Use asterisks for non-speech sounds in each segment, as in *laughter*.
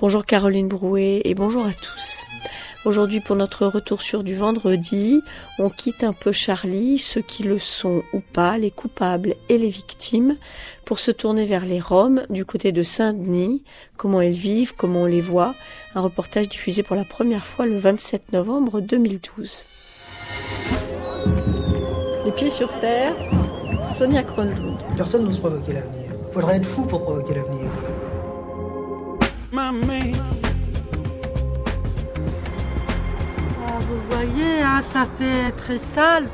Bonjour Caroline Brouet et bonjour à tous. Aujourd'hui pour notre retour sur du vendredi, on quitte un peu Charlie, ceux qui le sont ou pas, les coupables et les victimes, pour se tourner vers les Roms du côté de Saint-Denis, comment ils vivent, comment on les voit, un reportage diffusé pour la première fois le 27 novembre 2012. Les pieds sur terre, Sonia Kronlund. Personne n'ose provoquer l'avenir. Faudrait être fou pour provoquer l'avenir. Vous voyez, hein, ça fait très sale,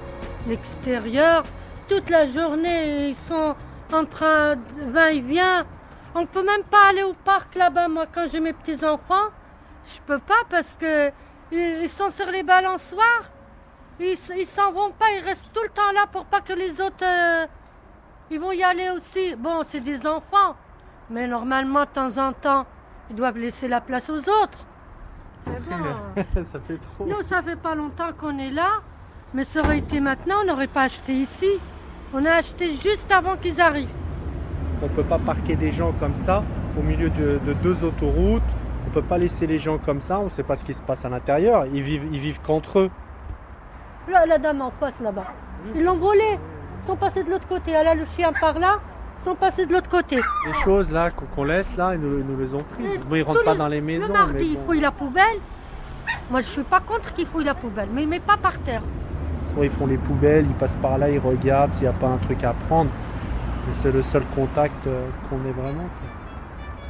l'extérieur. Toute la journée, ils sont en train de va-et-vient. On peut même pas aller au parc là-bas, moi, quand j'ai mes petits-enfants. Je peux pas parce que ils sont sur les balançoires. Ils, ils s'en vont pas, ils restent tout le temps là pour pas que les autres... euh, ils vont y aller aussi. Bon, c'est des enfants. Mais normalement, de temps en temps, ils doivent laisser la place aux autres. Mais bon, *laughs* ça fait trop. nous, ça fait pas longtemps qu'on est là. Mais ça aurait été maintenant, on n'aurait pas acheté ici. On a acheté juste avant qu'ils arrivent. On peut pas parquer des gens comme ça au milieu de, de deux autoroutes. On peut pas laisser les gens comme ça. On sait pas ce qui se passe à l'intérieur. Ils vivent, ils vivent qu'entre eux. Là, la dame en face, là-bas. Ils l'ont volé. Ils sont passés de l'autre côté. Elle a le chien par là. Ils sont passés de l'autre côté. Les choses là qu'on laisse là, ils nous, ils nous les ont prises. Bon, ils rentrent tous pas les- dans les maisons. Le mardi, mais la poubelle. Moi, je suis pas contre qu'il fouille la poubelle, mais il met pas par terre. Soit ils font les poubelles, ils passent par là, ils regardent s'il n'y a pas un truc à prendre. Et c'est le seul contact euh, qu'on ait vraiment. quoi.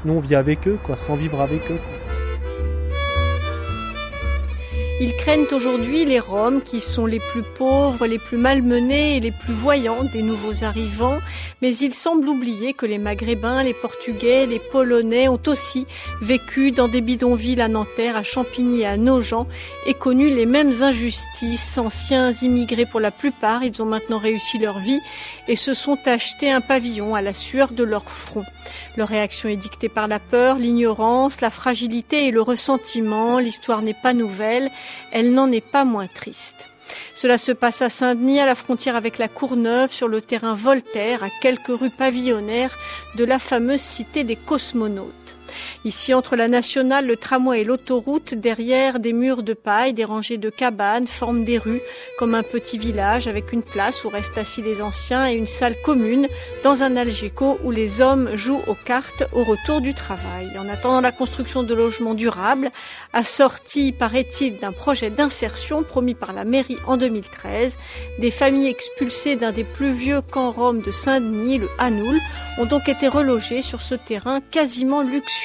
Nous on vit avec eux, quoi, sans vivre avec eux. quoi. Ils craignent aujourd'hui les Roms qui sont les plus pauvres, les plus malmenés et les plus voyants des nouveaux arrivants, mais ils semblent oublier que les Maghrébins, les Portugais, les Polonais ont aussi vécu dans des bidonvilles à Nanterre, à Champigny et à Nogent et connu les mêmes injustices. Anciens immigrés pour la plupart, ils ont maintenant réussi leur vie et se sont achetés un pavillon à la sueur de leur front. Leur réaction est dictée par la peur, l'ignorance, la fragilité et le ressentiment. L'histoire n'est pas nouvelle, elle n'en est pas moins triste. Cela se passe à Saint-Denis, à la frontière avec la Courneuve, sur le terrain Voltaire, à quelques rues pavillonnaires de la fameuse cité des cosmonautes. Ici, entre la nationale, le tramway et l'autoroute, derrière des murs de paille, des rangées de cabanes forment des rues, comme un petit village avec une place où restent assis les anciens et une salle commune dans un algéco où les hommes jouent aux cartes au retour du travail. En attendant la construction de logements durables, assorti, paraît-il, d'un projet d'insertion promis par la mairie en 2013, des familles expulsées d'un des plus vieux camps roms de Saint-Denis, le Hanoul, ont donc été relogées sur ce terrain quasiment luxueux.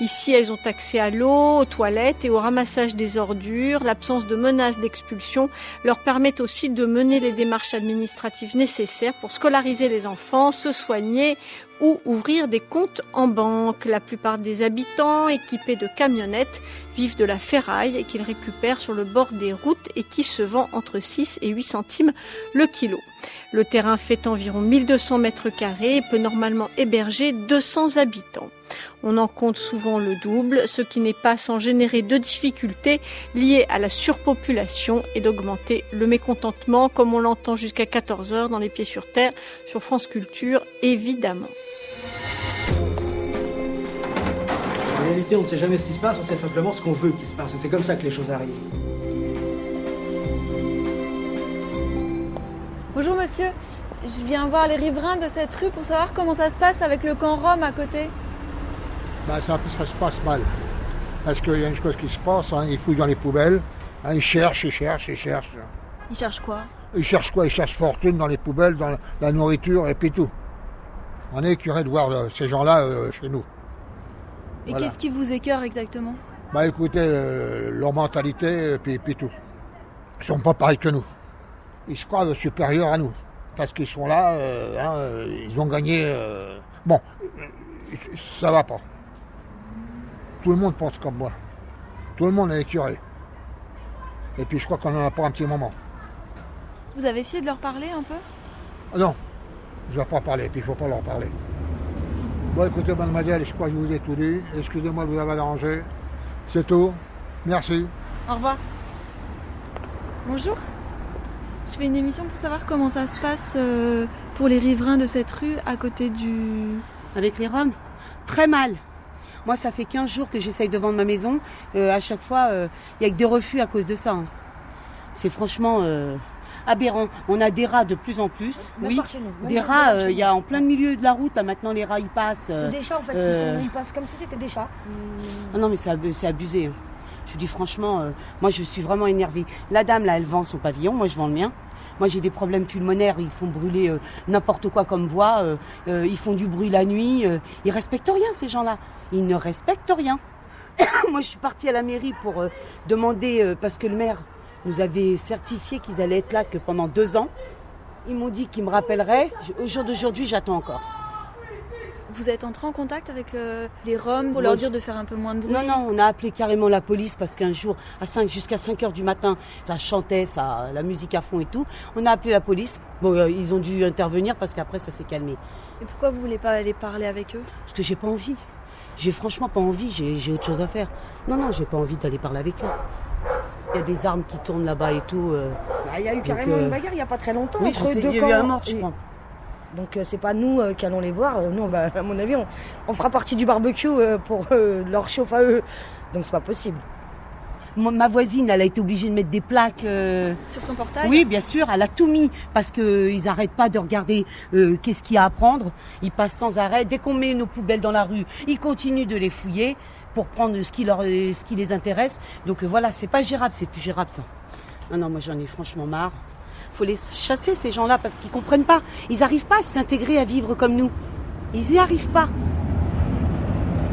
Ici, elles ont accès à l'eau, aux toilettes et au ramassage des ordures. L'absence de menaces d'expulsion leur permet aussi de mener les démarches administratives nécessaires pour scolariser les enfants, se soigner ou ouvrir des comptes en banque. La plupart des habitants, équipés de camionnettes, vivent de la ferraille qu'ils récupèrent sur le bord des routes et qui se vend entre 6 et 8 centimes le kilo. Le terrain fait environ 1200 mètres carrés et peut normalement héberger 200 habitants. On en compte souvent le double, ce qui n'est pas sans générer de difficultés liées à la surpopulation et d'augmenter le mécontentement, comme on l'entend jusqu'à 14 heures dans Les Pieds sur Terre, sur France Culture, évidemment. En réalité, on ne sait jamais ce qui se passe, on sait simplement ce qu'on veut qu'il se passe. C'est comme ça que les choses arrivent. Bonjour monsieur, je viens voir les riverains de cette rue pour savoir comment ça se passe avec le camp Rome à côté. Ben, ça, ça se passe mal. Parce qu'il y a une chose qui se passe, hein, ils fouillent dans les poubelles, hein, ils cherchent, ils cherchent, ils cherchent. Ils cherchent quoi? Ils cherchent quoi? Ils cherchent fortune dans les poubelles, dans la, la nourriture et puis tout. On est curé de voir euh, ces gens-là euh, chez nous. Et Voilà. qu'est-ce qui vous écœure exactement? Bah écoutez, euh, leur mentalité et puis, puis tout. Ils sont pas pareils que nous. Ils se croient supérieurs à nous. Parce qu'ils sont là, euh, hein, euh, ils ont gagné. euh, Bon, ça va pas. Tout le monde pense comme moi. Tout le monde est curé. Et puis je crois qu'on en a pour un petit moment. Vous avez essayé de leur parler un peu? Ah non, je ne vais pas parler, puis je ne vais pas leur parler. Bon écoutez mademoiselle, je crois que je vous ai tout dit. Excusez-moi de vous avoir dérangé. C'est tout. Merci. Au revoir. Bonjour. Je fais une émission pour savoir comment ça se passe euh, pour les riverains de cette rue à côté du... avec les Roms. Très mal. Moi, ça fait 15 jours que j'essaye de vendre ma maison. Euh, à chaque fois, il n'y a que des refus à cause de ça. hein. C'est franchement euh, aberrant. On a des rats de plus en plus. Même oui, chez nous. Des rats, euh, il y a en plein milieu de la route. Là, maintenant, les rats, ils passent. euh, C'est des chats en fait, euh, ils, sont- ils passent comme si c'était des chats. ah non, mais c'est abusé. hein. Je dis franchement, euh, moi je suis vraiment énervée. La dame là, elle vend son pavillon, moi je vends le mien. Moi j'ai des problèmes pulmonaires, ils font brûler euh, n'importe quoi comme bois, euh, ils font du bruit la nuit, ils respectent rien ces gens-là. Ils ne respectent rien. *coughs* moi je suis partie à la mairie pour demander, parce que le maire nous avait certifié qu'ils allaient être là que pendant deux ans. Ils m'ont dit qu'ils me rappelleraient. Au jour d'aujourd'hui, j'attends encore. Vous êtes entré en contact avec euh, les Roms pour Oui. leur dire de faire un peu moins de bruit Non, non, on a appelé carrément la police parce qu'un jour, à 5, jusqu'à 5 heures du matin, ça chantait, ça, la musique à fond et tout. On a appelé la police. Bon, euh, ils ont dû intervenir parce qu'après, ça s'est calmé. Et pourquoi vous voulez pas aller parler avec eux? Parce que j'ai pas envie. J'ai franchement pas envie, j'ai autre chose à faire. Non, non, j'ai pas envie d'aller parler avec eux. Il y a des armes qui tournent là-bas et tout. euh. Bah, Il y a eu carrément euh, une bagarre il n'y a pas très longtemps Oui, je entre sais, deux il y a camps. eu un mort, je Et- crois. Donc euh, c'est pas nous euh, qui allons les voir. Euh, Nous, bah, *laughs* à mon avis, on, on fera partie du barbecue euh, pour euh, leur chauffe à eux. Donc c'est pas possible. Ma voisine, elle a été obligée de mettre des plaques. euh, Sur son portail Oui, bien sûr, elle a tout mis parce qu'ils n'arrêtent pas de regarder euh, qu'est-ce qu'il y a à prendre. Ils passent sans arrêt. Dès qu'on met nos poubelles dans la rue, ils continuent de les fouiller pour prendre ce qui, leur, ce qui les intéresse. Donc euh, voilà, c'est pas gérable, c'est plus gérable ça. Non, non, moi j'en ai franchement marre. Faut les chasser ces gens-là parce qu'ils comprennent pas. Ils n'arrivent pas à s'intégrer, à vivre comme nous. Ils n'y arrivent pas.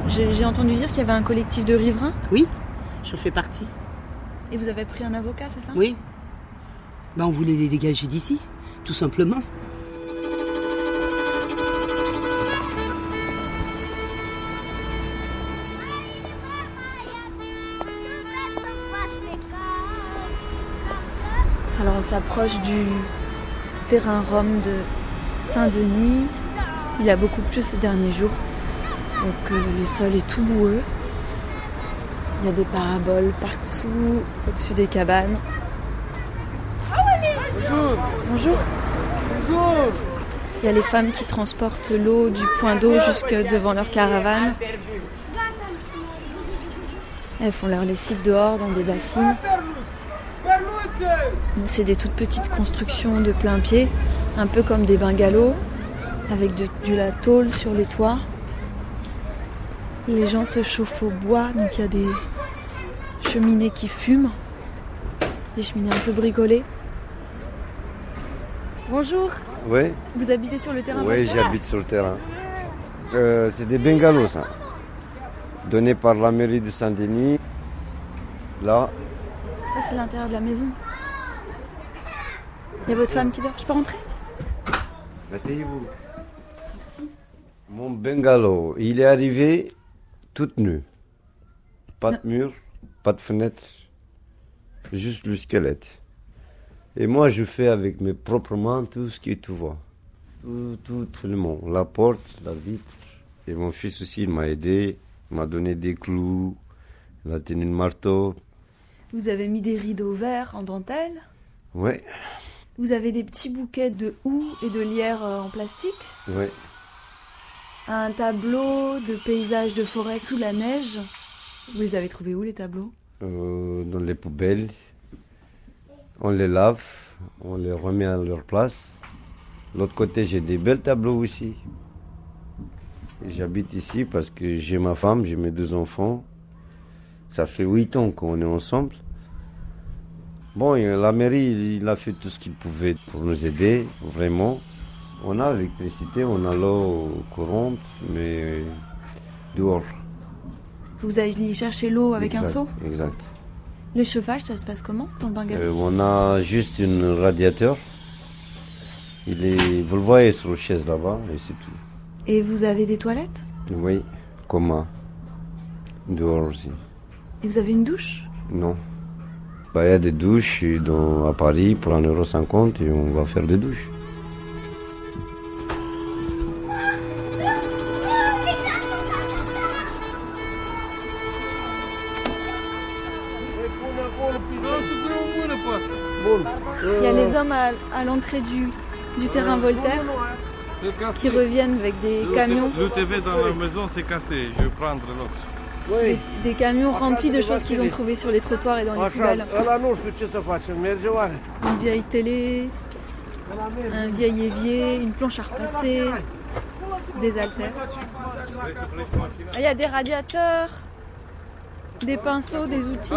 J'ai j'ai entendu dire qu'il y avait un collectif de riverains Oui, j'en fais partie. et vous avez pris un avocat, c'est ça? Oui. Ben, on voulait les dégager d'ici, tout simplement. Alors on s'approche du terrain Rome de Saint-Denis. Il a beaucoup plu ces derniers jours. Donc euh, le sol est tout boueux. Il y a des paraboles partout au-dessus des cabanes. Bonjour. Bonjour. Bonjour. Il y a les femmes qui transportent l'eau du point d'eau jusque devant leur caravane. Elles font leur lessive dehors dans des bassines. C'est des toutes petites constructions de plein pied, un peu comme des bungalows, avec de, de la tôle sur les toits. Les gens se chauffent au bois, donc il y a des cheminées qui fument, des cheminées un peu bricolées. Bonjour, Oui, vous habitez sur le terrain oui, j'habite sur le terrain. Euh, c'est des bungalows, ça. Donnés par la mairie de Saint-Denis. Là, Ça, c'est l'intérieur de la maison. Il y a votre femme qui dort. Je peux rentrer? Asseyez-vous. Mon bungalow, il est arrivé tout nu. Pas de mur, pas de fenêtre, juste le squelette. Et moi, je fais avec mes propres mains tout ce que tu vois. Tout, tout, tout le monde. La porte, la vitre. Et mon fils aussi, il m'a aidé. Il m'a donné des clous. Il a tenu le marteau. Vous avez mis des rideaux verts en dentelle? Ouais, Vous avez des petits bouquets de houx et de lierre euh, en plastique. ouais. Un tableau de paysages de forêt sous la neige. Vous les avez trouvés où les tableaux? Euh, dans les poubelles. On les lave, on les remet à leur place. L'autre côté, j'ai des belles tableaux aussi. J'habite ici parce que j'ai ma femme, j'ai mes deux enfants. Ça fait huit ans qu'on est ensemble. Bon, la mairie, il a fait tout ce qu'il pouvait pour nous aider, vraiment. On a l'électricité, on a l'eau courante, mais dehors. Vous allez chercher l'eau avec un seau? Exact. Le chauffage, ça se passe comment dans le bungalow Euh, on a juste un radiateur. Il est, vous le voyez sur la chaise là-bas, et c'est tout. Et vous avez des toilettes? Oui, commun. Dehors aussi. Et vous avez une douche? Non. Bah, Il y a des douches dans, à Paris pour 1,50€ et on va faire des douches. Il y a les hommes à, à l'entrée du, du terrain Voltaire. qui reviennent avec des camions, Le TV dans la maison c'est cassé, je vais prendre l'autre. Des, des camions remplis de choses qu'ils ont trouvées sur les trottoirs et dans les poubelles. Une vieille télé, un vieil évier, une planche à repasser, des haltères. Ah, Il y a des radiateurs, des pinceaux, des outils.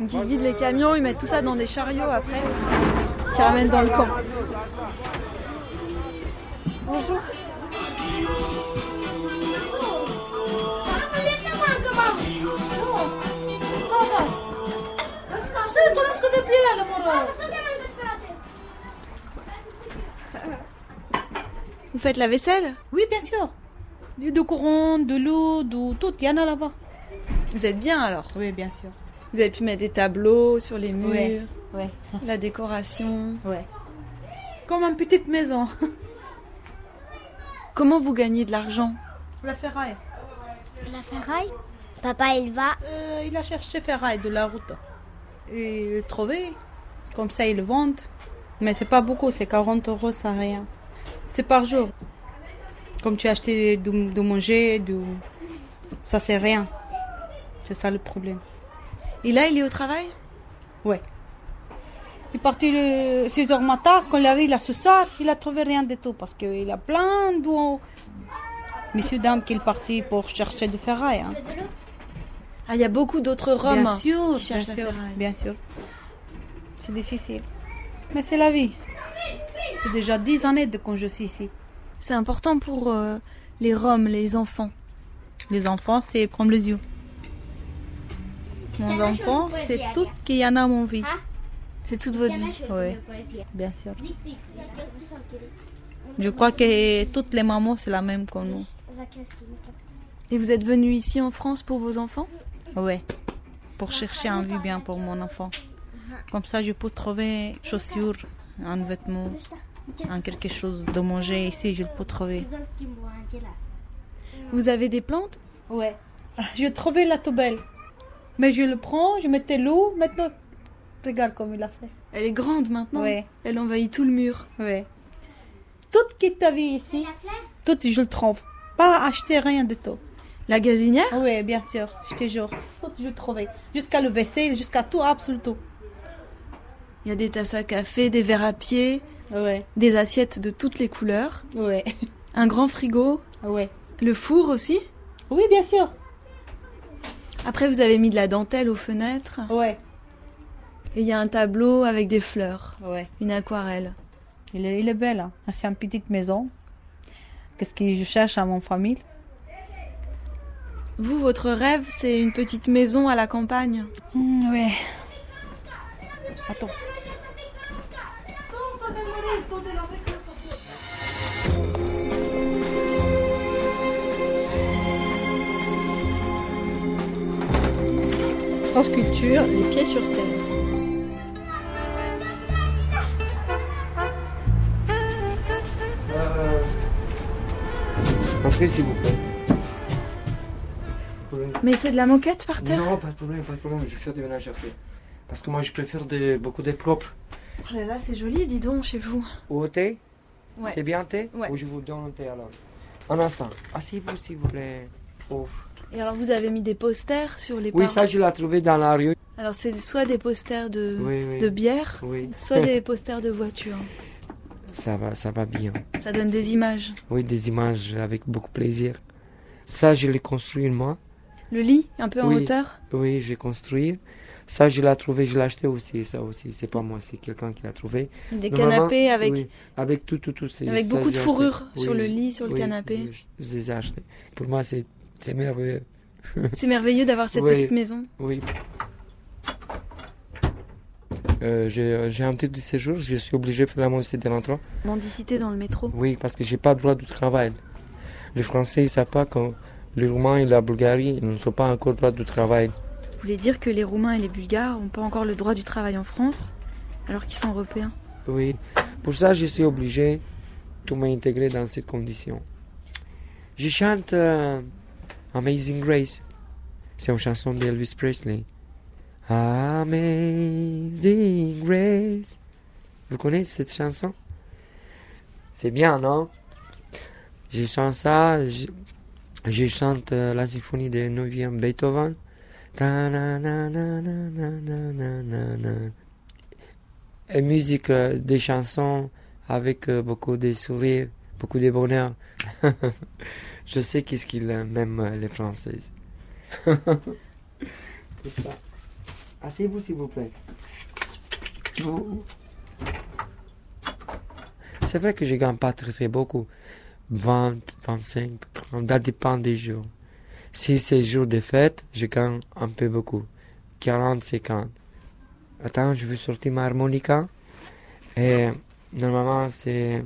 Donc ils vident les camions, ils mettent tout ça dans des chariots après, qui ramènent dans le camp. Bonjour. Vous faites la vaisselle Oui, bien sûr. Du de courant, de l'eau, de tout, il y en a là-bas. Vous êtes bien alors Oui, bien sûr. Vous avez pu mettre des tableaux sur les murs, Ouais, ouais. la décoration. Ouais. Comme une petite maison. *laughs* Comment vous gagnez de l'argent La ferraille. La ferraille? Papa, il va. Euh, il a cherché ferraille de la route. Et il trouvé. Comme ça, ils le. Mais c'est pas beaucoup, c'est 40 euros, ça rien. C'est par jour. Comme tu as acheté de, de manger, de... ça c'est rien. C'est ça le problème. Et là, il est au travail? Ouais. Il est parti le 6 heures matin, quand il arrive là ce soir, il a trouvé rien du tout parce qu'il a plein de messieurs dames qui sont partis pour chercher de ferraille. hein. Ah, il y a beaucoup d'autres Roms Bien sûr, qui cherchent bien la sûr, ferraille. bien sûr. C'est difficile. Mais c'est la vie. C'est déjà 10 années de quand je suis ici. C'est important pour euh, les Roms, les enfants. Les enfants, c'est comme les yeux. Mon enfant, c'est tout qu'il y en a mon vie. C'est toute votre vie. Oui, bien sûr. Je crois que toutes les mamans, c'est la même comme nous. Et vous êtes venu ici en France pour vos enfants? Oui, pour chercher un vie bien pour mon enfant. Comme ça, je peux trouver chaussures, un vêtement, un quelque chose de manger ici, je le peux trouver. Vous avez des plantes? Ouais. Je trouvais la toubelle. Mais je le prends, je mettais l'eau, maintenant, regarde comme il a fait. Elle est grande maintenant. Ouais. Elle envahit tout le mur. Ouais. Tout qui t'a vu ici, tout je le trouve. Pas acheter rien de tout. La gazinière? Oui, bien sûr, je te jure. Tout je trouvais. Jusqu'à le vaisselle, jusqu'à tout, absolument tout. Il y a des tasses à café, des verres à pied, Ouais, des assiettes de toutes les couleurs, ouais, un grand frigo, ouais. le four aussi. Oui, bien sûr. Après, vous avez mis de la dentelle aux fenêtres. Ouais, Et il y a un tableau avec des fleurs, ouais. une aquarelle. Il est, il est belle. Hein. C'est une petite maison. Qu'est-ce que je cherche à mon famille? Vous, votre rêve, c'est une petite maison à la campagne. Hmm, Ouais. Attends. France Culture, les pieds sur terre. Entrez s'il vous plaît. Mais c'est de la moquette par terre Non, pas de problème, pas de problème, je vais faire du ménage après. Parce que moi je préfère des, beaucoup de propres. Oh là là, c'est joli, dis donc, chez vous. Au thé Ouais. C'est bien thé Ouais. Ou je vous donne un thé alors Un instant. Asseyez-vous s'il vous plaît. Oh. Et alors, vous avez mis des posters sur les Oui, parents. ça je l'ai trouvé dans la rue. Alors, c'est soit des posters de, Oui, oui. de bière, Oui. soit des *laughs* posters de voitures. Ça va, ça va bien. Ça donne des images. Oui, des images avec beaucoup plaisir. Ça, je l'ai construit moi. Le lit, un peu en hauteur. Oui, j'ai construit. Ça, je l'ai trouvé, je l'ai acheté aussi. Ça aussi, c'est pas moi, c'est quelqu'un qui l'a trouvé. Des canapés avec, oui, avec tout, tout, tout. avec ça, beaucoup de fourrure sur le lit, sur le oui, canapé. Je, je les ai achetés. Pour moi, c'est merveilleux. *laughs* C'est merveilleux d'avoir cette petite maison. Oui. Euh, j'ai j'ai un titre de séjour, je suis obligé de faire la moitié de l'entrée. Mendicité dans le métro. Oui, parce que j'ai pas le droit de travail. Les Français, ils savent pas que les Roumains et la Bulgarie ils n'ont pas encore droit de travail. Vous voulez dire que les Roumains et les Bulgares n'ont pas encore le droit du travail en France, alors qu'ils sont européens Oui. Pour ça, je suis obligé de m'intégrer dans cette condition. Je chante euh, Amazing Grace. C'est une chanson d'Elvis Presley. Amazing Grace. Vous connaissez cette chanson? C'est bien, non? Je chante ça, je, je chante euh, la symphonie de 9e Beethoven. Et musique, euh, des chansons avec euh, beaucoup de sourires, beaucoup de bonheur. *laughs* Je sais qu'est-ce qu'ils euh, aiment, les Français. *laughs* Asseyez-vous, s'il vous plaît. C'est vrai que je gagne pas très, très beaucoup. 20, 25, 30, ça dépend des jours. Si c'est jour de fête, je gagne un peu beaucoup. 40, 50. Attends, je vais sortir ma harmonica. Et normalement, c'est.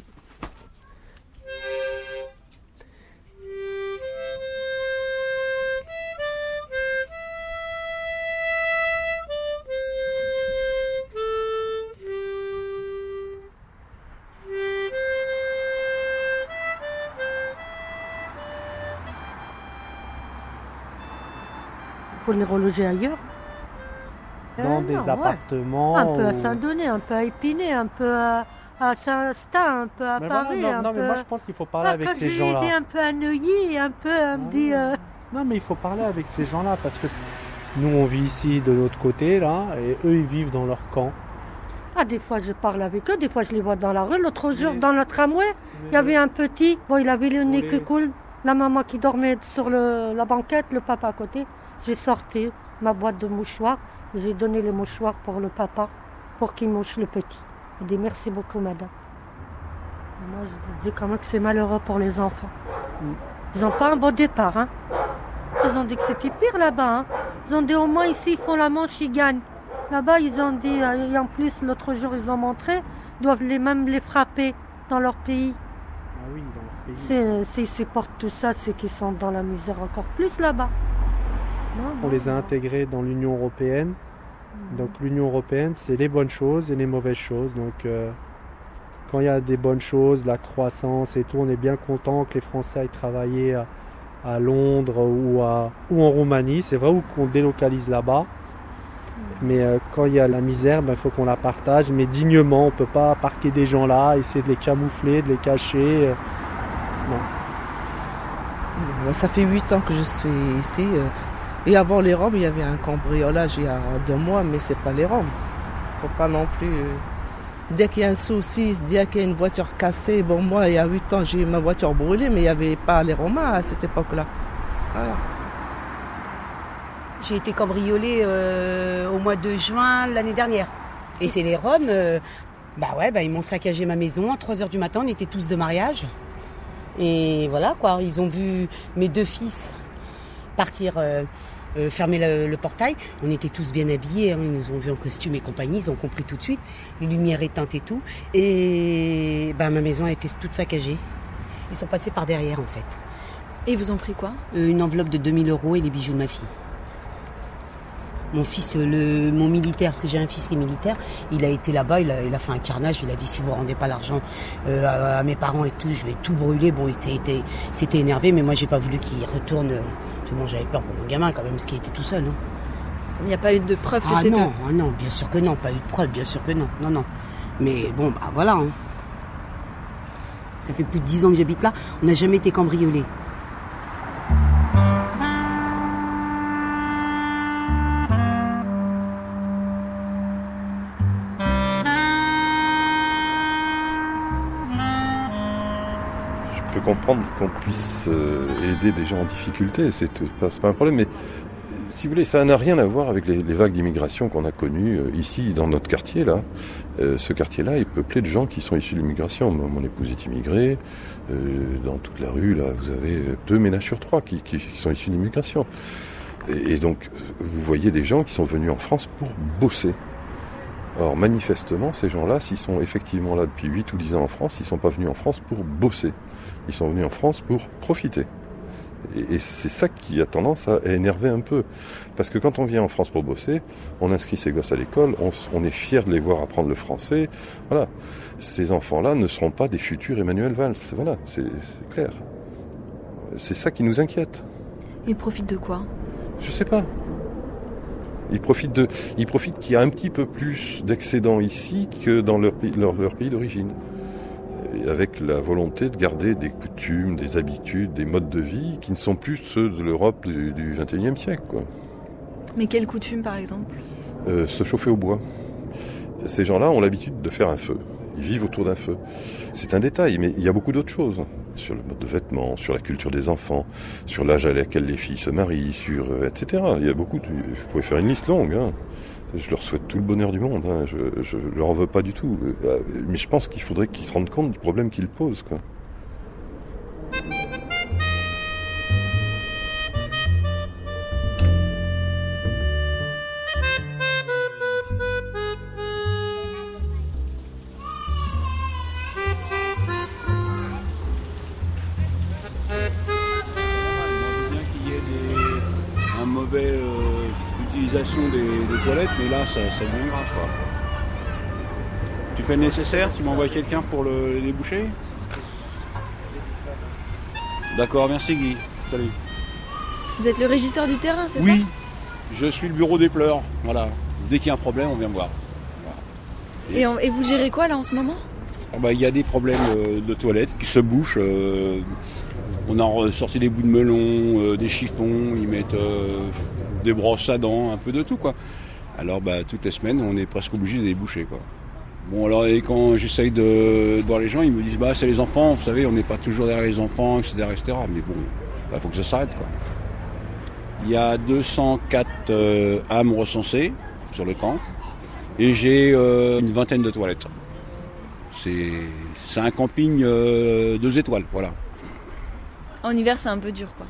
Faut les reloger ailleurs. Dans Euh, des non, ouais. appartements. Un peu à Saint-Denis, un peu à Épinay, un peu à, à Saint-Stin, un peu à Mais voilà, Paris. non, un non, mais peu... moi, je pense qu'il faut parler Ah, avec ces gens-là. un peu à Neuilly, un peu, elle me dit... euh, Non, mais il faut parler avec ces gens-là parce que nous, on vit ici de l'autre côté, là, et eux, ils vivent dans leur camp. Ah, des fois, je parle avec eux, des fois, je les vois dans la rue. L'autre jour, dans le tramway, il y avait un petit, bon, il avait le nez qui coule, la maman qui dormait sur le- la banquette, le papa à côté. J'ai sorti ma boîte de mouchoirs, j'ai donné les mouchoirs pour le papa, pour qu'il mouche le petit. Il dit merci beaucoup, madame. Et moi, je dis quand même que c'est malheureux pour les enfants. Ils n'ont pas un beau départ, hein. Ils ont dit que c'était pire là-bas, hein. Ils ont dit au moins ici, ils font la manche, ils gagnent. Là-bas, ils ont dit, euh, et en plus, l'autre jour, ils ont montré, ils doivent les, même les frapper dans leur pays. Ah oui, dans leur pays. S'ils supportent tout ça, c'est qu'ils sont dans la misère encore plus là-bas. Non, On les a intégrés dans l'Union européenne. Donc l'Union européenne, c'est les bonnes choses et les mauvaises choses. Donc euh, quand il y a des bonnes choses, la croissance et tout, on est bien content que les Français aillent travailler à, à Londres ou, à, ou en Roumanie. C'est vrai ou qu'on délocalise là-bas. Mais euh, quand il y a la misère, ben, il faut qu'on la partage, mais dignement. On ne peut pas parquer des gens là, essayer de les camoufler, de les cacher. euh, non. Ça fait huit ans que je suis ici. Et avant les Roms, il y avait un cambriolage il y a deux mois, mais c'est pas les Roms. Faut pas non plus. euh, Dès qu'il y a un souci, dès qu'il y a une voiture cassée, bon moi il y a huit ans j'ai eu ma voiture brûlée, mais il n'y avait pas les Romains à cette époque-là. Voilà. J'ai été cambriolée euh, au mois de juin l'année dernière. Et c'est les Roms, euh, bah ouais, bah ils m'ont saccagé ma maison à 3h du matin, on était tous de mariage. Et voilà quoi, ils ont vu mes deux fils partir euh, euh, fermer le, le portail. On était tous bien habillés, hein, ils nous ont vus en costume et compagnie, ils ont compris tout de suite, les lumières éteintes et tout. Et bah ma maison a été toute saccagée. Ils sont passés par derrière en fait. Et ils vous ont pris quoi? Euh, Une enveloppe de 2000 euros et les bijoux de ma fille. Mon fils, euh, le, mon militaire, parce que j'ai un fils qui est militaire, il a été là-bas, il a, il a fait un carnage, il a dit si vous rendez pas l'argent euh, à, à mes parents et tout, je vais tout brûler. Bon, il s'était énervé, mais moi j'ai pas voulu qu'il retourne. euh, bon, j'avais peur pour mon gamin quand même, parce qu'il était tout seul. Hein. Il n'y a pas eu de preuve que Ah c'est non, ah non, bien sûr que non, pas eu de preuve, bien sûr que non, non, non. Mais bon, bah voilà. hein. Ça fait plus de 10 ans que j'habite là, on n'a jamais été cambriolé. Qu'on puisse euh, aider des gens en difficulté, c'est tout- pas, pas un problème, mais si vous voulez, ça n'a rien à voir avec les, vagues d'immigration qu'on a connues euh, ici, dans notre quartier, là. Euh, ce quartier-là est peuplé de gens qui sont issus de l'immigration. Mon, épouse est immigrée. Euh, dans toute la rue, là, vous avez euh, deux ménages sur trois qui, sont issus de l'immigration. Et, et donc, euh, vous voyez des gens qui sont venus en France pour bosser. Or, manifestement, ces gens-là, s'ils sont effectivement là depuis 8 ou 10 ans en France, ils ne sont pas venus en France pour bosser. Ils sont venus en France pour profiter. Et, c'est ça qui a tendance à énerver un peu. Parce que quand on vient en France pour bosser, on inscrit ses gosses à l'école, on, est fier de les voir apprendre le français. Voilà. Ces enfants-là ne seront pas des futurs Emmanuel Valls. Voilà, c'est clair. C'est ça qui nous inquiète. Ils profitent de quoi? Je sais pas. Ils profitent de, ils profitent qu'il y a un petit peu plus d'excédents ici que dans leur pays, leur, leur pays d'origine. Avec la volonté de garder des coutumes, des habitudes, des modes de vie qui ne sont plus ceux de l'Europe du, du 21e siècle. Quoi. Mais quelle coutume par exemple? Euh, se chauffer au bois. Ces gens-là ont l'habitude de faire un feu. Ils vivent autour d'un feu. C'est un détail, mais il y a beaucoup d'autres choses. Sur le mode de vêtements, sur la culture des enfants, sur l'âge à laquelle les filles se marient, sur euh, etc. Il y a beaucoup. De... Vous pouvez faire une liste longue. hein. Je leur souhaite tout le bonheur du monde. hein. Je, je leur en veux pas du tout. Euh, Mais je pense qu'il faudrait qu'ils se rendent compte du problème qu'ils posent. Ça, ça devient grave. Quoi. Tu fais le nécessaire Tu m'envoies quelqu'un pour le, déboucher? D'accord, merci Guy. Salut. Vous êtes le régisseur du terrain, c'est Oui, je suis le bureau des pleurs. Voilà. Dès qu'il y a un problème, on vient me voir. ça et, vous gérez quoi là en ce moment? Ah bah, Il y a des problèmes euh, de toilettes qui se bouchent. euh, on a sorti des bouts de melon, euh, des chiffons, ils mettent des brosses à dents, un peu de tout quoi. Alors bah, toutes les semaines, on est presque obligé de les boucher quoi. Bon alors et quand j'essaye de, voir les gens, ils me disent bah c'est les enfants, vous savez, on n'est pas toujours derrière les enfants, etc. etc. Mais bon, il faut que ça s'arrête quoi. Il y a 204 euh, âmes recensées sur le camp et j'ai euh, une vingtaine de toilettes. C'est c'est un camping euh, deux étoiles, voilà. En hiver, c'est un peu dur quoi.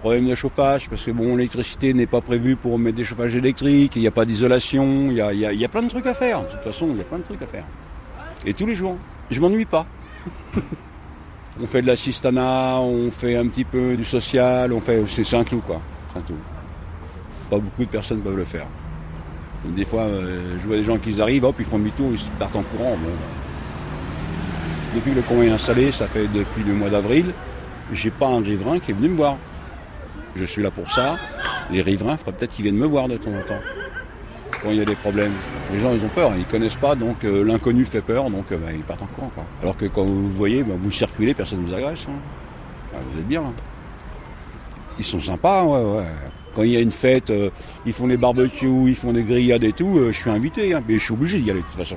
Problème de chauffage, parce que bon, l'électricité n'est pas prévue pour mettre des chauffages électriques, il n'y a pas d'isolation, il y a, y a- plein de trucs à faire. De toute façon, il y a plein de trucs à faire. Et tous les jours. Je m'ennuie pas. *laughs* on fait de l'assistanat, on fait un petit peu du social, on fait. C'est un tout quoi. Un tout. Pas beaucoup de personnes peuvent le faire. Des fois, euh, je vois des gens qui arrivent, hop, ils font demi-tour, ils partent en courant. Depuis que le camp est installé, ça fait depuis le mois d'avril, j'ai pas un riverain qui est venu me voir. Je suis là pour ça. Les riverains, il peut-être qu'ils viennent me voir de temps en temps. Quand il y a des problèmes. Les gens, ils ont peur, ils connaissent pas, donc euh, l'inconnu fait peur, donc euh, bah, ils partent en courant. Alors que quand vous voyez, bah, vous circulez, personne ne vous agresse. hein. Ah, vous êtes bien là. Ils sont sympas, ouais, ouais. Quand il y a une fête, euh, ils font des barbecues, ils font des grillades et tout, je suis invité, hein, mais je suis obligé d'y aller de toute façon.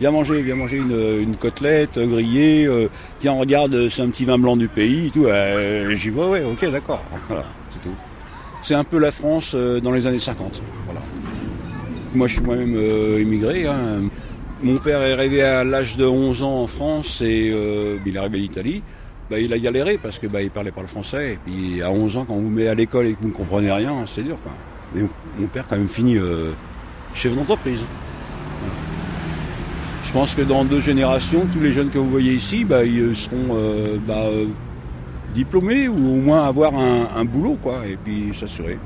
Viens manger, viens manger une, une côtelette euh, grillée, euh, tiens regarde, euh, c'est un petit vin blanc du pays et tout. Euh, J'y vais, ouais, ok, d'accord. *laughs* Voilà, c'est tout. C'est un peu la France euh, dans les années 50. Voilà. Moi je suis moi-même euh, immigré. hein. Mon père est arrivé à l'âge de 11 ans en France et il est arrivé d'Italie. Bah, il a galéré parce que bah, il parlait pas le français. Et puis à 11 ans, quand on vous met à l'école et que vous ne comprenez rien, c'est dur. Quoi. Mais mon père quand même fini euh, chef d'entreprise. Je pense que dans deux générations, tous les jeunes que vous voyez ici, bah, ils seront euh, bah, euh, diplômés ou au moins avoir un, boulot, quoi, et puis s'assurer.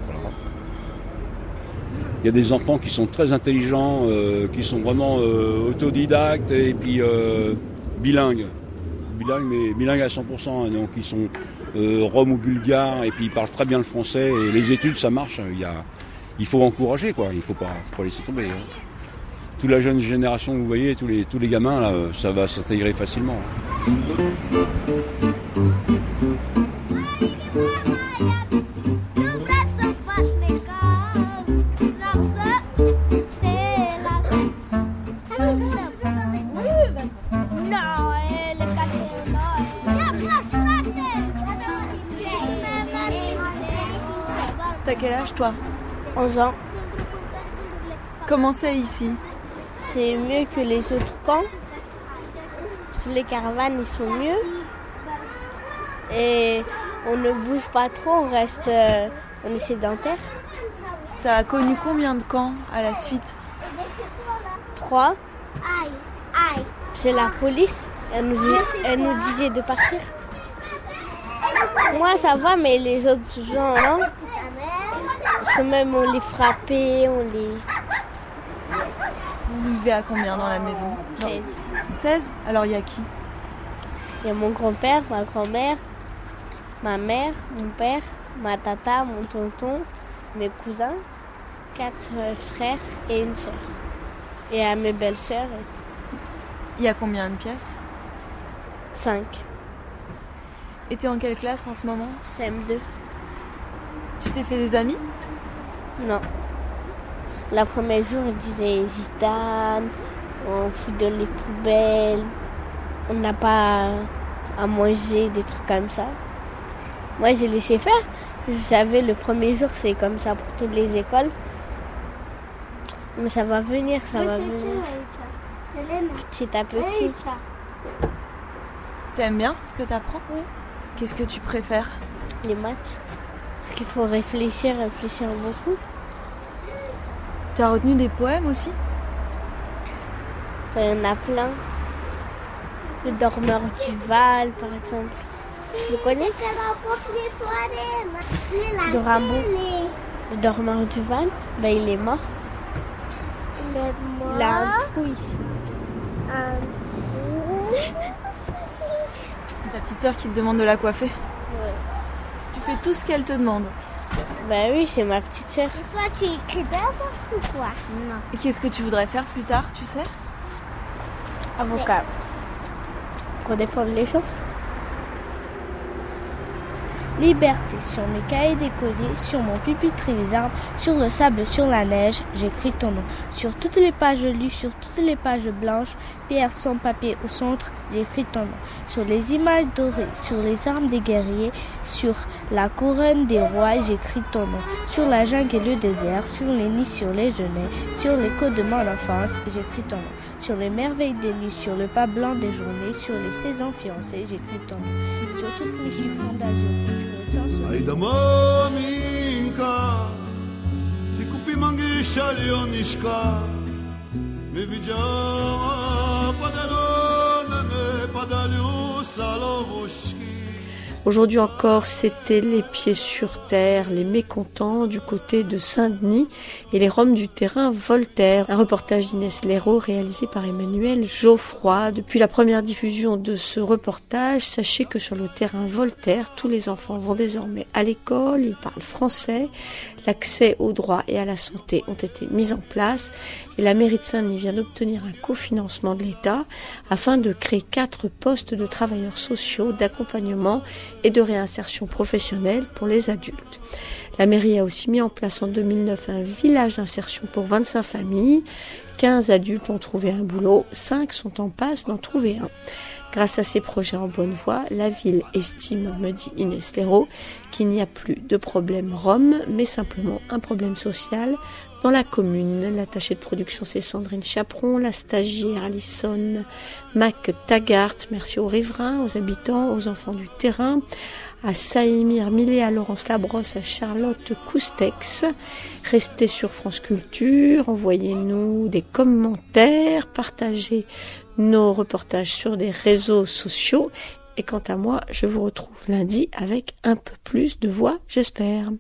Il y a des enfants qui sont très intelligents, euh, qui sont vraiment autodidactes et puis bilingues. Bilingues, mais bilingues à 100%. hein, donc ils sont roms ou bulgares et puis ils parlent très bien le français. Et les études, ça marche. A, il faut encourager, quoi. Il ne faut pas, faut pas laisser tomber. hein. Toute la jeune génération, vous voyez, tous les, tous les gamins, là, ça va s'intégrer facilement. T'as quel âge toi? 11 ans. Comment c'est ici? C'est mieux que les autres camps. Les caravanes, ils sont mieux. Et on ne bouge pas trop, on reste, euh, on est sédentaire. T'as connu combien de camps à la suite? Trois. C'est la police. Elle nous, elle nous disait de partir. Moi, ça va, mais les autres gens, non. Parce que même on les frappait, on les... Vous vivez à combien dans la maison 16. 16 Alors il y a qui Il y a mon grand-père, ma grand-mère, ma mère, mon père, ma tata, mon tonton, mes cousins, quatre euh, frères et une sœur. Et à mes belles-sœurs, Il y a combien de pièces 5. Et t'es en quelle classe en ce moment CM2. Tu t'es fait des amis Non. La première jour, ils disaient gitane, on fout dans les poubelles, on n'a pas à manger, des trucs comme ça. Moi, j'ai laissé faire. Je savais, le premier jour, c'est comme ça pour toutes les écoles. Mais ça va venir, ça va venir. Petit à petit. T'aimes bien ce que t'apprends Oui. Qu'est-ce que tu préfères Les maths. Parce qu'il faut réfléchir, réfléchir beaucoup. T'as retenu des poèmes aussi Il y en a plein. Le dormeur du Val, par exemple. Tu le connais De Rimbaud. Le dormeur du Val, ben, il est mort. Il a un trou ici. Et *laughs* ta petite sœur qui te demande de la coiffer Tu fais tout ce qu'elle te demande Ben oui, c'est ma petite sœur. Et toi, tu écris d'abord ou quoi? Non. Et qu'est-ce que tu voudrais faire plus tard, tu sais? Avocat. Pour défendre les choses. Liberté sur mes cahiers décodés, sur mon pupitre et les arbres, sur le sable, sur la neige, j'écris ton nom. Sur toutes les pages lues, sur toutes les pages blanches, pierre sans papier au centre, j'écris ton nom. Sur les images dorées, sur les armes des guerriers, sur la couronne des rois, j'écris ton nom. Sur la jungle et le désert, sur les nids, sur les genêts, sur l'écho de mon enfance, j'écris ton nom. Sur les merveilles des nuits, sur le pas blanc des journées, sur les saisons fiancées, j'écris ton nom. Sur toutes mes chiffons d'azur. Aujourd'hui encore, c'était les pieds sur terre, les mécontents du côté de Saint-Denis et les Roms du terrain Voltaire. Un reportage d'Inès Léraud réalisé par Emmanuel Geoffroy. Depuis la première diffusion de ce reportage, sachez que sur le terrain Voltaire, tous les enfants vont désormais à l'école, ils parlent français, l'accès aux droits et à la santé ont été mis en place et la mairie de Saint-Denis vient d'obtenir un cofinancement de l'État afin de créer quatre postes de travailleurs sociaux, d'accompagnement et de réinsertion professionnelle pour les adultes. La mairie a aussi mis en place en 2009 un village d'insertion pour 25 familles. 15 adultes ont trouvé un boulot, 5 sont en passe d'en trouver un. Grâce à ces projets en bonne voie, la ville estime, me dit Inès qu'il n'y a plus de problème rome, mais simplement un problème social dans la commune. L'attachée de production, c'est Sandrine Chaperon, la stagiaire Alison Mac Taggart. Merci aux riverains, aux habitants, aux enfants du terrain, à Saïmir Millet, à Laurence Labrosse, à Charlotte Coustex. Restez sur France Culture, envoyez-nous des commentaires, partagez nos reportages sur des réseaux sociaux. Et quant à moi, je vous retrouve lundi avec un peu plus de voix, j'espère.